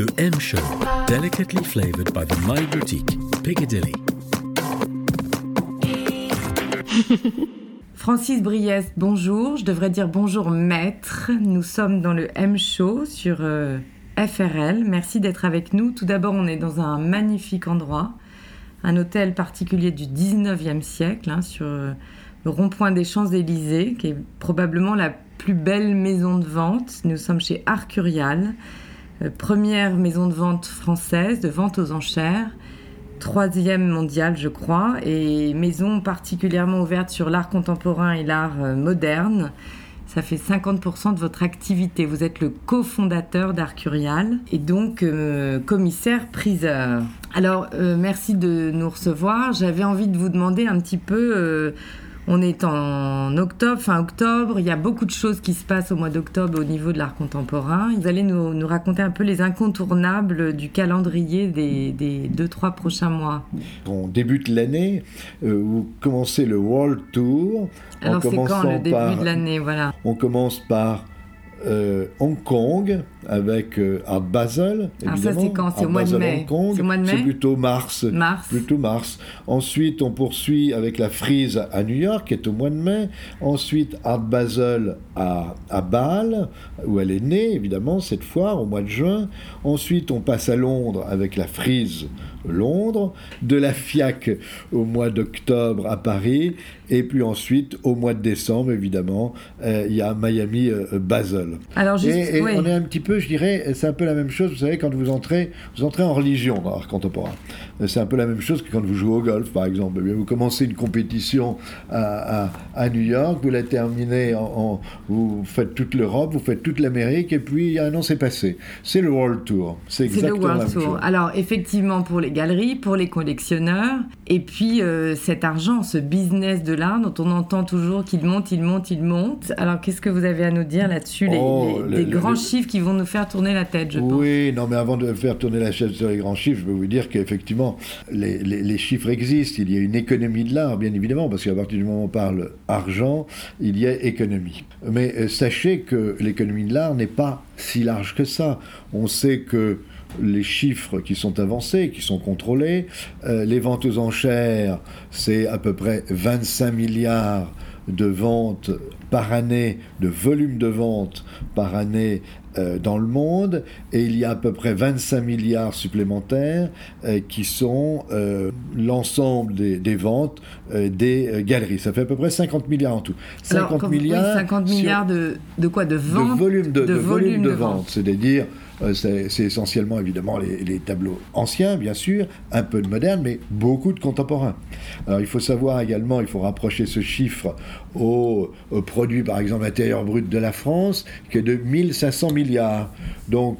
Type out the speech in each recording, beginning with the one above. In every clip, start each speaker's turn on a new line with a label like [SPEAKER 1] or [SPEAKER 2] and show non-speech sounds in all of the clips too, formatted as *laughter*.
[SPEAKER 1] Le M Show, delicately flavored by the My Boutique, Piccadilly. *laughs*
[SPEAKER 2] Francis Briest, bonjour. Je devrais dire bonjour maître. Nous sommes dans le M Show sur euh, FRL. Merci d'être avec nous. Tout d'abord, on est dans un magnifique endroit, un hôtel particulier du 19e siècle, hein, sur euh, le rond-point des Champs-Élysées, qui est probablement la plus belle maison de vente. Nous sommes chez Arcurial, euh, première maison de vente française de vente aux enchères, troisième mondiale je crois, et maison particulièrement ouverte sur l'art contemporain et l'art euh, moderne. Ça fait 50% de votre activité. Vous êtes le cofondateur d'Arcurial et donc euh, commissaire-priseur. Alors, merci de nous recevoir. J'avais envie de vous demander un petit peu on est en octobre, fin octobre, il y a beaucoup de choses qui se passent au mois d'octobre au niveau de l'art contemporain. Vous allez nous, raconter un peu les incontournables du calendrier des, deux, trois prochains mois.
[SPEAKER 3] On débute l'année, euh, vous commencez le World Tour.
[SPEAKER 2] Alors c'est quand le début de l'année voilà.
[SPEAKER 3] On commence par euh, Hong Kong avec euh, Art Basel.
[SPEAKER 2] Ah, ça c'est quand C'est au mois de mai.
[SPEAKER 3] C'est plutôt mars.
[SPEAKER 2] Mars.
[SPEAKER 3] Plutôt mars. Ensuite, on poursuit avec la Frise à New York, qui est au mois de mai. Ensuite, Art Basel à, à Bâle, où elle est née, évidemment, cette fois, au mois de juin. Ensuite, on passe à Londres avec la Frise Londres, de la FIAC au mois d'octobre à Paris, et puis ensuite, au mois de décembre, évidemment, euh, il y a Miami euh, Basel.
[SPEAKER 2] Alors, juste,
[SPEAKER 3] et, on est un petit peu, je dirais, c'est un peu la même chose, vous savez, quand vous entrez, vous entrez en religion dans l'art contemporain. C'est un peu la même chose que quand vous jouez au golf, par exemple. Eh vous commencez une compétition à, New York, vous la terminez, en, vous faites toute l'Europe, vous faites toute l'Amérique, et puis un an s'est passé. C'est le World Tour. C'est exactement le World Tour.
[SPEAKER 2] Alors, effectivement, pour les galeries, pour les collectionneurs. Et puis euh, cet argent, ce business de l'art dont on entend toujours qu'il monte, il monte, il monte. Alors qu'est-ce que vous avez à nous dire là-dessus les, oh, grands chiffres qui vont nous faire tourner la tête, je
[SPEAKER 3] oui,
[SPEAKER 2] pense.
[SPEAKER 3] Oui, non mais avant de faire tourner la tête sur les grands chiffres, je peux vous dire qu'effectivement, les, les, chiffres existent. Il y a une économie de l'art, bien évidemment, parce qu'à partir du moment où on parle argent, il y a économie. Mais euh, sachez que l'économie de l'art n'est pas si large que ça. On sait que les chiffres qui sont avancés, qui sont contrôlés. Euh, les ventes aux enchères, c'est à peu près 25 milliards de ventes par année, de volume de ventes par année euh, dans le monde, et il y a à peu près 25 milliards supplémentaires euh, qui sont l'ensemble des, ventes des galeries. Ça fait à peu près 50 milliards en tout.
[SPEAKER 2] 50 milliards, 50 milliards de, quoi De ventes
[SPEAKER 3] De volume de, volume de, vente, c'est-à-dire c'est essentiellement évidemment les, tableaux anciens, bien sûr, un peu de moderne, mais beaucoup de contemporains. Alors il faut savoir également, il faut rapprocher ce chiffre au, au produit, par exemple, intérieur brut de la France, qui est de 1500 milliards. Donc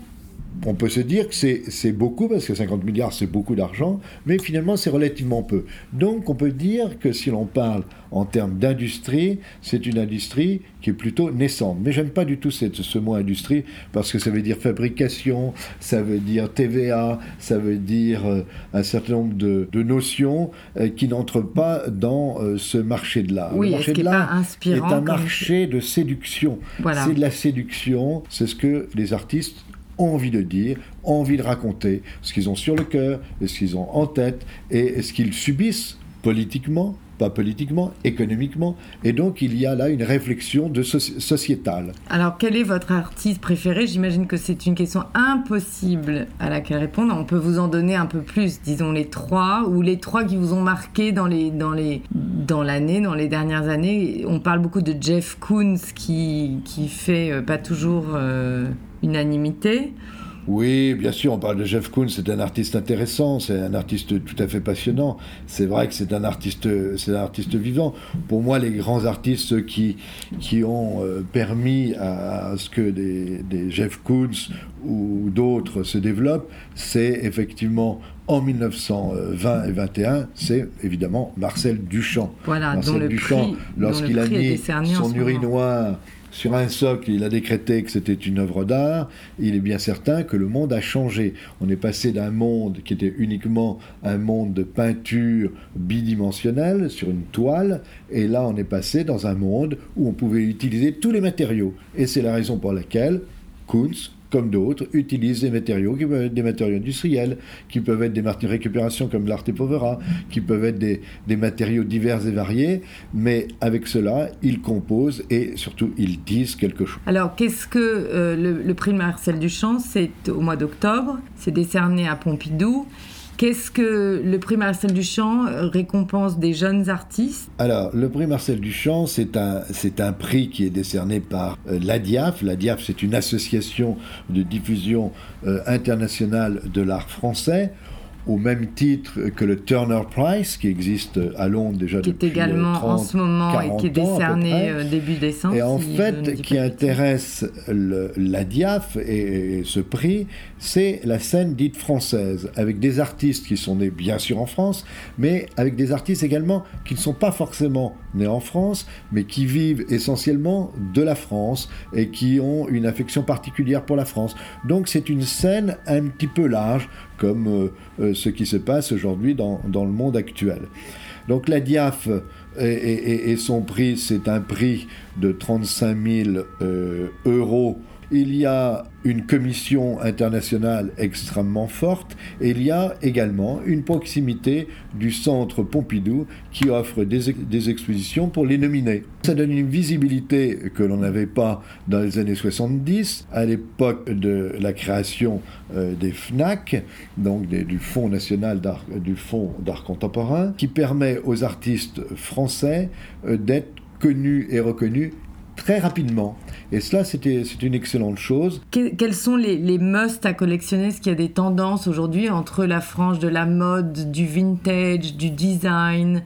[SPEAKER 3] on peut se dire que c'est beaucoup, parce que 50 milliards, c'est beaucoup d'argent, mais finalement, c'est relativement peu. Donc, on peut dire que si l'on parle en termes d'industrie, c'est une industrie qui est plutôt naissante. Mais j'aime pas du tout ce mot industrie, parce que ça veut dire fabrication, ça veut dire TVA, ça veut dire euh, un certain nombre de, notions euh, qui n'entrent pas dans euh, ce marché de l'art.
[SPEAKER 2] Oui,
[SPEAKER 3] le marché
[SPEAKER 2] de l'art est,
[SPEAKER 3] un marché de séduction. C'est de la séduction, c'est ce que les artistes envie de dire, envie de raconter, ce qu'ils ont sur le cœur, ce qu'ils ont en tête, et ce qu'ils subissent politiquement, pas politiquement, économiquement. Et donc, il y a là une réflexion de sociétale.
[SPEAKER 2] Alors, quel est votre artiste préféré? J'imagine que c'est une question impossible à laquelle répondre. On peut vous en donner un peu plus, disons les trois, ou les trois qui vous ont marqué dans les dans les dans l'année, dans les dernières années. On parle beaucoup de Jeff Koons qui qui fait euh, pas toujours euh, unanimité.
[SPEAKER 3] Oui, bien sûr, on parle de Jeff Koons, c'est un artiste intéressant, c'est un artiste tout à fait passionnant. C'est vrai que c'est un artiste, c'est un artiste vivant. Pour moi, les grands artistes qui, qui ont euh, permis à, ce que des, des Jeff Koons ou d'autres se développent, c'est effectivement en 1920 et 21, c'est évidemment Marcel Duchamp.
[SPEAKER 2] Voilà,
[SPEAKER 3] Marcel
[SPEAKER 2] Duchamp,
[SPEAKER 3] lorsqu'il a mis son urinoir sur un socle, il a décrété que c'était une œuvre d'art. Il est bien certain que le monde a changé. On est passé d'un monde qui était uniquement un monde de peinture bidimensionnelle sur une toile, et là on est passé dans un monde où on pouvait utiliser tous les matériaux. Et c'est la raison pour laquelle Kunz, comme d'autres, utilisent des matériaux qui peuvent être des matériaux industriels, qui peuvent être des matériaux de récupération comme l'arte povera, qui peuvent être des, des, matériaux divers et variés, mais avec cela, ils composent et surtout ils disent quelque chose.
[SPEAKER 2] Alors, qu'est-ce que euh, le, le, prix Marcel Duchamp C'est au mois d'octobre, c'est décerné à Pompidou. Qu'est-ce que le prix Marcel Duchamp récompense des jeunes artistes?
[SPEAKER 3] Alors, le prix Marcel Duchamp, c'est un, prix qui est décerné par euh, l'ADIAF. L'ADIAF, c'est une association de diffusion euh, internationale de l'art français au même titre que le Turner Prize, qui existe à Londres déjà
[SPEAKER 2] qui
[SPEAKER 3] depuis
[SPEAKER 2] est également
[SPEAKER 3] 30,
[SPEAKER 2] en ce moment et qui est décerné début décembre.
[SPEAKER 3] Et en si fait, qui intéresse le, la DIAF et, et ce prix, c'est la scène dite française, avec des artistes qui sont nés bien sûr en France, mais avec des artistes également qui ne sont pas forcément nés en France, mais qui vivent essentiellement de la France et qui ont une affection particulière pour la France. Donc c'est une scène un petit peu large, comme euh, euh, ce qui se passe aujourd'hui dans, le monde actuel. Donc la DIAF et, et, et son prix, c'est un prix de 35 000 euh, euros il y a une commission internationale extrêmement forte et il y a également une proximité du centre Pompidou qui offre des, expositions pour les nominer. Ça donne une visibilité que l'on n'avait pas dans les années 70, à l'époque de la création euh, des FNAC, donc du Fonds national d'art, du Fonds d'art contemporain, qui permet aux artistes français euh, d'être connus et reconnus très rapidement. Et cela, c'était une excellente chose.
[SPEAKER 2] Que, quels sont les, les musts à collectionner? Est-ce qu'il y a des tendances aujourd'hui entre la frange de la mode, du vintage, du design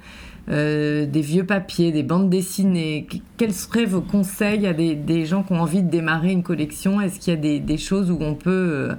[SPEAKER 2] euh, des vieux papiers, des bandes dessinées? Quels seraient vos conseils à des, gens qui ont envie de démarrer une collection? Est-ce qu'il y a des, des, choses où on peut... Euh,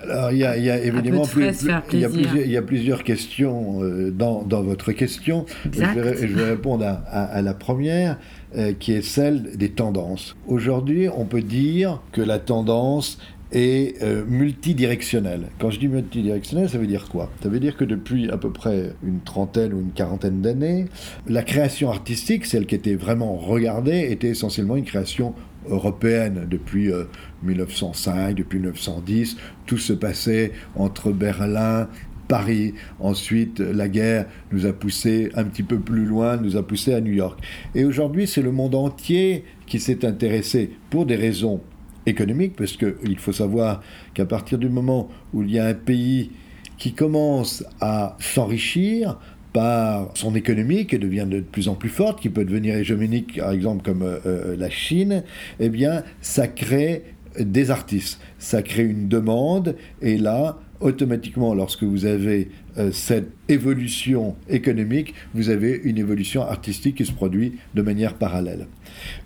[SPEAKER 3] alors, il y a, il y a évidemment plus, plus, il, y a plusieurs, il y a plusieurs questions euh, dans, dans, votre question. Je vais, je vais, répondre à, à, à la première, euh, qui est celle des tendances. Aujourd'hui, on peut dire que la tendance est euh, multidirectionnelle. Quand je dis multidirectionnelle, ça veut dire quoi? Ça veut dire que depuis à peu près une trentaine ou une quarantaine d'années, la création artistique, celle qui était vraiment regardée, était essentiellement une création européenne depuis euh, 1905, depuis 1910. Tout se passait entre Berlin, Paris. Ensuite, la guerre nous a poussé un petit peu plus loin, nous a poussé à New York. Et aujourd'hui, c'est le monde entier qui s'est intéressé pour des raisons économiques, parce qu'il faut savoir qu'à partir du moment où il y a un pays qui commence à s'enrichir, par son économie qui devient de plus en plus forte, qui peut devenir hégémonique, par exemple comme euh, la Chine, eh bien, ça crée des artistes, ça crée une demande, et là, automatiquement, lorsque vous avez euh, cette évolution économique, vous avez une évolution artistique qui se produit de manière parallèle.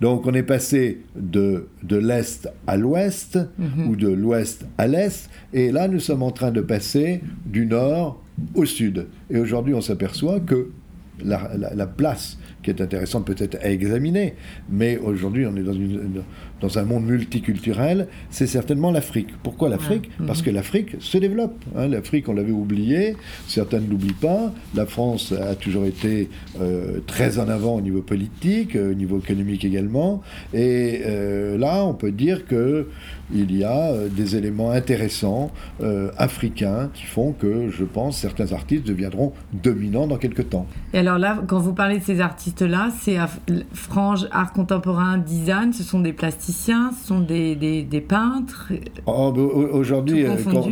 [SPEAKER 3] Donc on est passé de, de l'Est à l'Ouest, -hmm. ou de l'Ouest à l'Est, et là nous sommes en train de passer du Nord au Sud. Et aujourd'hui on s'aperçoit que la, la, la, place qui est intéressante peut-être à examiner, mais aujourd'hui on est dans, une, dans un monde multiculturel, c'est certainement l'Afrique. Pourquoi l'Afrique? Parce que l'Afrique se développe. Hein. L'Afrique, on l'avait oublié, certains ne l'oublient pas. La France a toujours été euh, très en avant au niveau politique, au niveau économique également. Et euh, là, on peut dire que il y a euh, des éléments intéressants euh, africains qui font que, je pense, certains artistes deviendront dominants dans quelques temps.
[SPEAKER 2] Et alors là, quand vous parlez de ces artistes-là, c'est frange, art contemporain, design, ce sont des plasticiens, ce sont des, des, des peintres
[SPEAKER 3] oh, Aujourd'hui,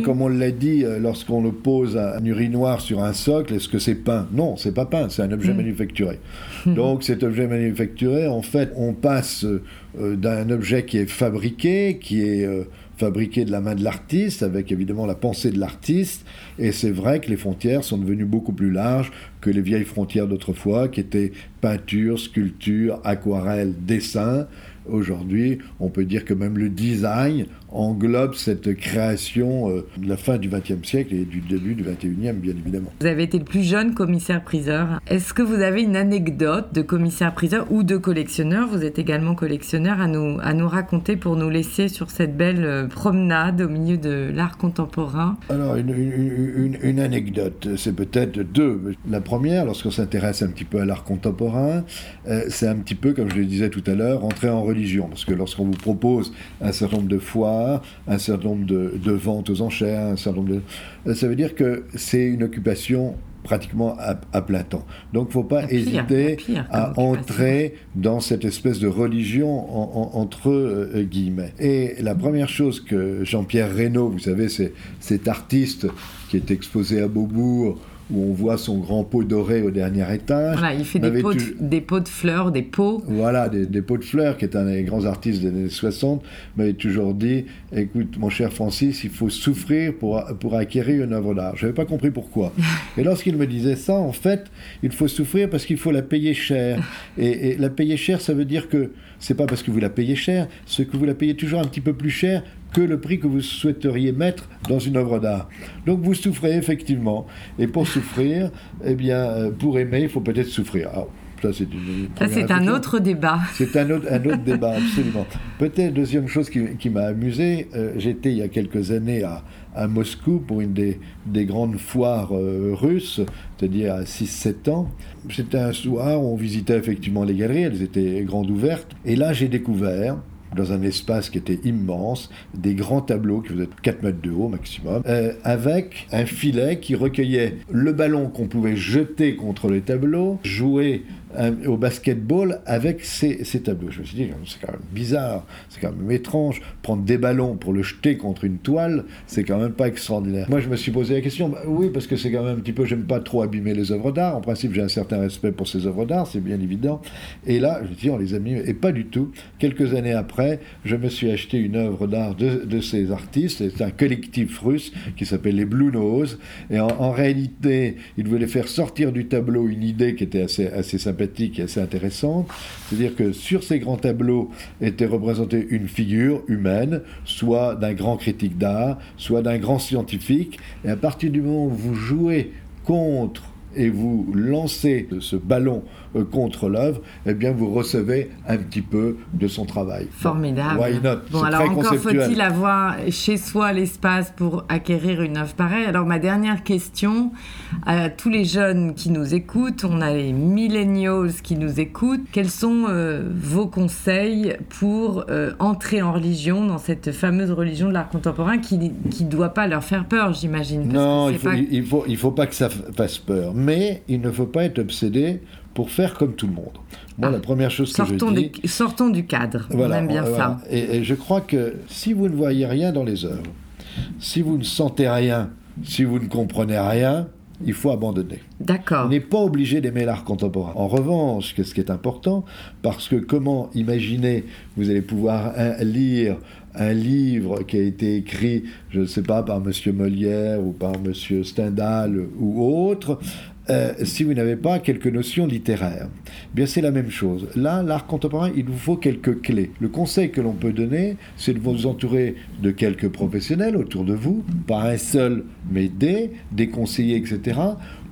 [SPEAKER 3] comme on l'a dit, euh, lorsqu'on le pose un urinoir sur un socle, est-ce que c'est peint? Non, c'est pas peint, c'est un objet mmh. manufacturé. *laughs* Donc cet objet manufacturé, en fait, on passe euh, d'un objet qui est fabriqué, qui est euh, fabriqué de la main de l'artiste, avec évidemment la pensée de l'artiste. Et c'est vrai que les frontières sont devenues beaucoup plus larges que les vieilles frontières d'autrefois, qui étaient peinture, sculpture, aquarelle, dessin. Aujourd'hui, on peut dire que même le design englobe cette création euh, de la fin du XXe siècle et du début du XXIe, bien évidemment.
[SPEAKER 2] Vous avez été le plus jeune commissaire-priseur. Est-ce que vous avez une anecdote de commissaire-priseur ou de collectionneur? Vous êtes également collectionneur à nous, à nous raconter pour nous laisser sur cette belle euh, promenade au milieu de l'art contemporain
[SPEAKER 3] Alors, une, une, une, une anecdote, c'est peut-être deux. La première, lorsqu'on s'intéresse un petit peu à l'art contemporain, euh, c'est un petit peu, comme je le disais tout à l'heure, entrer en religion. Parce que lorsqu'on vous propose un certain nombre de fois un certain nombre de, ventes aux enchères, un certain nombre de... Ça veut dire que c'est une occupation pratiquement à, plein temps. Donc, il ne faut pas hésiter à, entrer dans cette espèce de religion entre euh, guillemets. Et la première chose que Jean-Pierre Reynaud, vous savez, c'est cet artiste qui est exposé à Beaubourg, où on voit son grand pot doré au dernier étage.
[SPEAKER 2] Voilà, il fait des pots, de, des pots, de, fleurs, des pots.
[SPEAKER 3] Voilà, des, pots de fleurs, qui est un des grands artistes des années 60, m'avait toujours dit écoute, mon cher Francis, il faut souffrir pour, pour acquérir une œuvre d'art. Je n'avais pas compris pourquoi. *laughs* et lorsqu'il me disait ça, en fait, il faut souffrir parce qu'il faut la payer cher. *laughs* Et, et la payer cher, ça veut dire que c'est pas parce que vous la payez cher, c'est que vous la payez toujours un petit peu plus cher que le prix que vous souhaiteriez mettre dans une œuvre d'art. Donc vous souffrez effectivement. Et pour souffrir, eh bien, euh, pour aimer, il faut peut-être souffrir.
[SPEAKER 2] ça, c'est, un autre débat.
[SPEAKER 3] C'est un autre, un autre débat, absolument. Peut-être, deuxième chose qui, m'a amusé, euh, j'étais il y a quelques années à, à Moscou pour une des, des grandes foires euh, russes, c'est-à-dire à 6-7 ans. C'était un soir où on visitait effectivement les galeries, elles étaient grandes ouvertes. Et là, j'ai découvert dans un espace qui était immense, des grands tableaux qui faisaient 4 mètres de haut maximum, euh, avec un filet qui recueillait le ballon qu'on pouvait jeter contre les tableaux, jouer au basketball avec ces, tableaux. Je me suis dit, c'est quand même bizarre, c'est quand même étrange. Prendre des ballons pour le jeter contre une toile, c'est quand même pas extraordinaire. Moi, je me suis posé la question, bah oui, parce que c'est quand même un petit peu, j'aime pas trop abîmer les œuvres d'art. En principe, j'ai un certain respect pour ces œuvres d'art, c'est bien évident. Et là, je me dit, on les a et pas du tout. Quelques années après, je me suis acheté une œuvre d'art de, ces artistes. C'est un collectif russe qui s'appelle les Blue Nose. Et en, réalité, ils voulaient faire sortir du tableau une idée qui était assez, assez sympathique et assez intéressante. C'est-à-dire que sur ces grands tableaux était représentée une figure humaine, soit d'un grand critique d'art, soit d'un grand scientifique. Et à partir du moment où vous jouez contre et vous lancez ce ballon euh, contre l'œuvre, eh bien vous recevez un petit peu de son travail.
[SPEAKER 2] Formidable.
[SPEAKER 3] Why not?
[SPEAKER 2] Bon, alors encore faut-il avoir chez soi l'espace pour acquérir une œuvre pareille? Alors ma dernière question à tous les jeunes qui nous écoutent, on a les millennials qui nous écoutent, quels sont euh, vos conseils pour euh, entrer en religion, dans cette fameuse religion de l'art contemporain qui ne doit pas leur faire peur, j'imagine?
[SPEAKER 3] Non, il faut, il, faut, il faut pas que ça fasse peur, mais il ne faut pas être obsédé pour faire comme tout le monde. Moi, ah. la première chose que je dis...
[SPEAKER 2] sortons du cadre, on aime bien ça.
[SPEAKER 3] Et, je crois que si vous ne voyez rien dans les œuvres, si vous ne sentez rien, si vous ne comprenez rien, il faut abandonner.
[SPEAKER 2] D'accord.
[SPEAKER 3] On n'est pas obligé d'aimer l'art contemporain. En revanche, ce qui est important, parce que comment imaginer, vous allez pouvoir lire un livre qui a été écrit, je ne sais pas, par M. Molière ou par M. Stendhal ou autre, euh, si vous n'avez pas quelques notions littéraires. Bien, c'est la même chose. Là, l'art contemporain, il vous faut quelques clés. Le conseil que l'on peut donner, c'est de vous entourer de quelques professionnels autour de vous, pas un seul, mais des, des conseillers, etc.,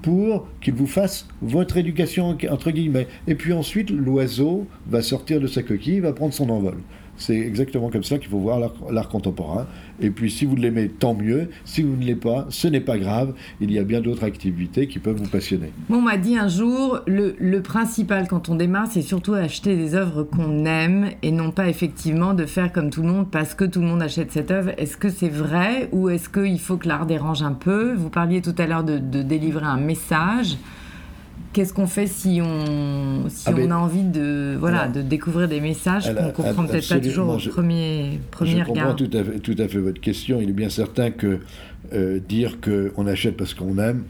[SPEAKER 3] pour qu'ils vous fassent votre éducation, entre guillemets. Et puis ensuite, l'oiseau va sortir de sa coquille, va prendre son envol. C'est exactement comme ça qu'il faut voir l'art contemporain. Et puis si vous l'aimez, tant mieux. Si vous ne l'aimez pas, ce n'est pas grave. Il y a bien d'autres activités qui peuvent vous passionner.
[SPEAKER 2] on m'a dit un jour, le, principal quand on démarre, c'est surtout acheter des œuvres qu'on aime et non pas effectivement de faire comme tout le monde parce que tout le monde achète cette œuvre. Est-ce que c'est vrai ou est-ce qu'il faut que l'art dérange un peu? Vous parliez tout à l'heure de délivrer un message qu'est-ce qu'on fait si on, si ah, on a envie de, voilà, de découvrir des messages qu'on ne comprend peut-être pas toujours au premier, premier
[SPEAKER 3] je comprends tout à, fait, tout à fait votre question. Il est bien certain que euh, dire qu'on achète parce qu'on aime,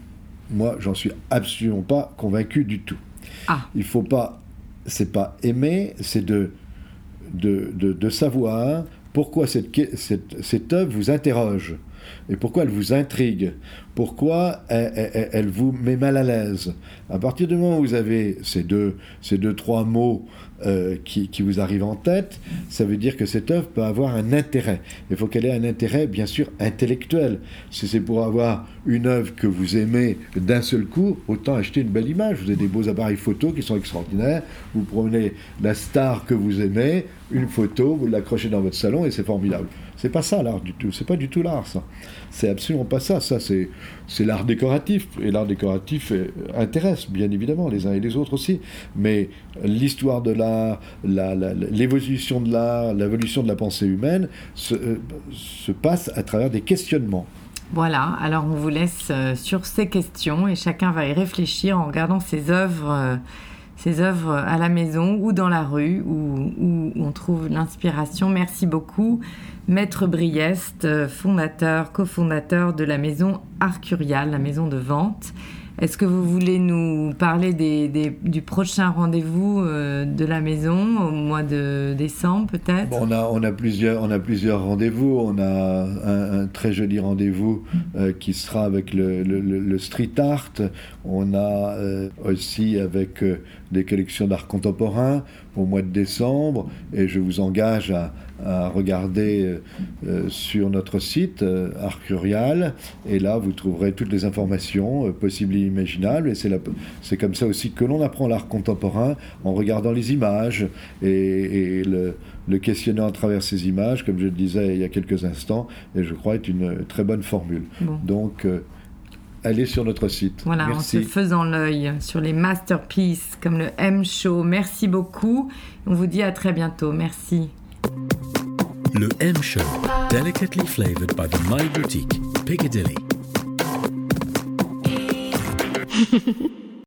[SPEAKER 3] moi, j'en suis absolument pas convaincu du tout.
[SPEAKER 2] Ah.
[SPEAKER 3] Il faut pas, c'est pas aimer, c'est de de, de, de, savoir pourquoi cette, cette, cette œuvre vous interroge et pourquoi elle vous intrigue, pourquoi elle, vous met mal à l'aise? À partir du moment où vous avez ces deux, ces deux trois mots euh, qui, qui, vous arrivent en tête, ça veut dire que cette œuvre peut avoir un intérêt. Il faut qu'elle ait un intérêt, bien sûr, intellectuel. Si c'est pour avoir une œuvre que vous aimez d'un seul coup, autant acheter une belle image. Vous avez des beaux appareils photo qui sont extraordinaires. Vous prenez la star que vous aimez, une photo, vous l'accrochez dans votre salon et c'est formidable. C'est pas ça l'art du tout. C'est pas du tout l'art, ça. C'est absolument pas ça. Ça, c'est, c'est l'art décoratif. Et l'art décoratif intéresse, bien évidemment, les uns et les autres aussi. Mais l'histoire de l'art, l'évolution de l'art, l'évolution de la pensée humaine se, euh, se passe à travers des questionnements.
[SPEAKER 2] Voilà, alors on vous laisse euh, sur ces questions et chacun va y réfléchir en regardant ses œuvres, euh, ses œuvres à la maison ou dans la rue où, on trouve l'inspiration. Merci beaucoup, Maître Briest, euh, fondateur, cofondateur de la maison Arcurial, la maison de vente. Est-ce que vous voulez nous parler du prochain rendez-vous euh, de la maison au mois de décembre peut-être?
[SPEAKER 3] On, a, on, a plusieurs, plusieurs rendez-vous. On a un, très joli rendez-vous euh, qui sera avec le, street art. On a euh, aussi avec des collections d'art contemporain au mois de décembre. Et je vous engage à, à regarder euh, euh, sur notre site euh, Arcurial et là vous trouverez toutes les informations possibles et imaginables et c'est comme ça aussi que l'on apprend l'art contemporain en regardant les images et, le, questionnant à travers ces images comme je le disais il y a quelques instants et je crois est une très bonne formule donc allez sur notre site.
[SPEAKER 2] Voilà, en se faisant l'œil sur les masterpieces comme le M Show. Merci beaucoup. On vous dit à très bientôt. Merci.
[SPEAKER 1] Le M Show, delicately flavored by the My Boutique, Piccadilly. *laughs*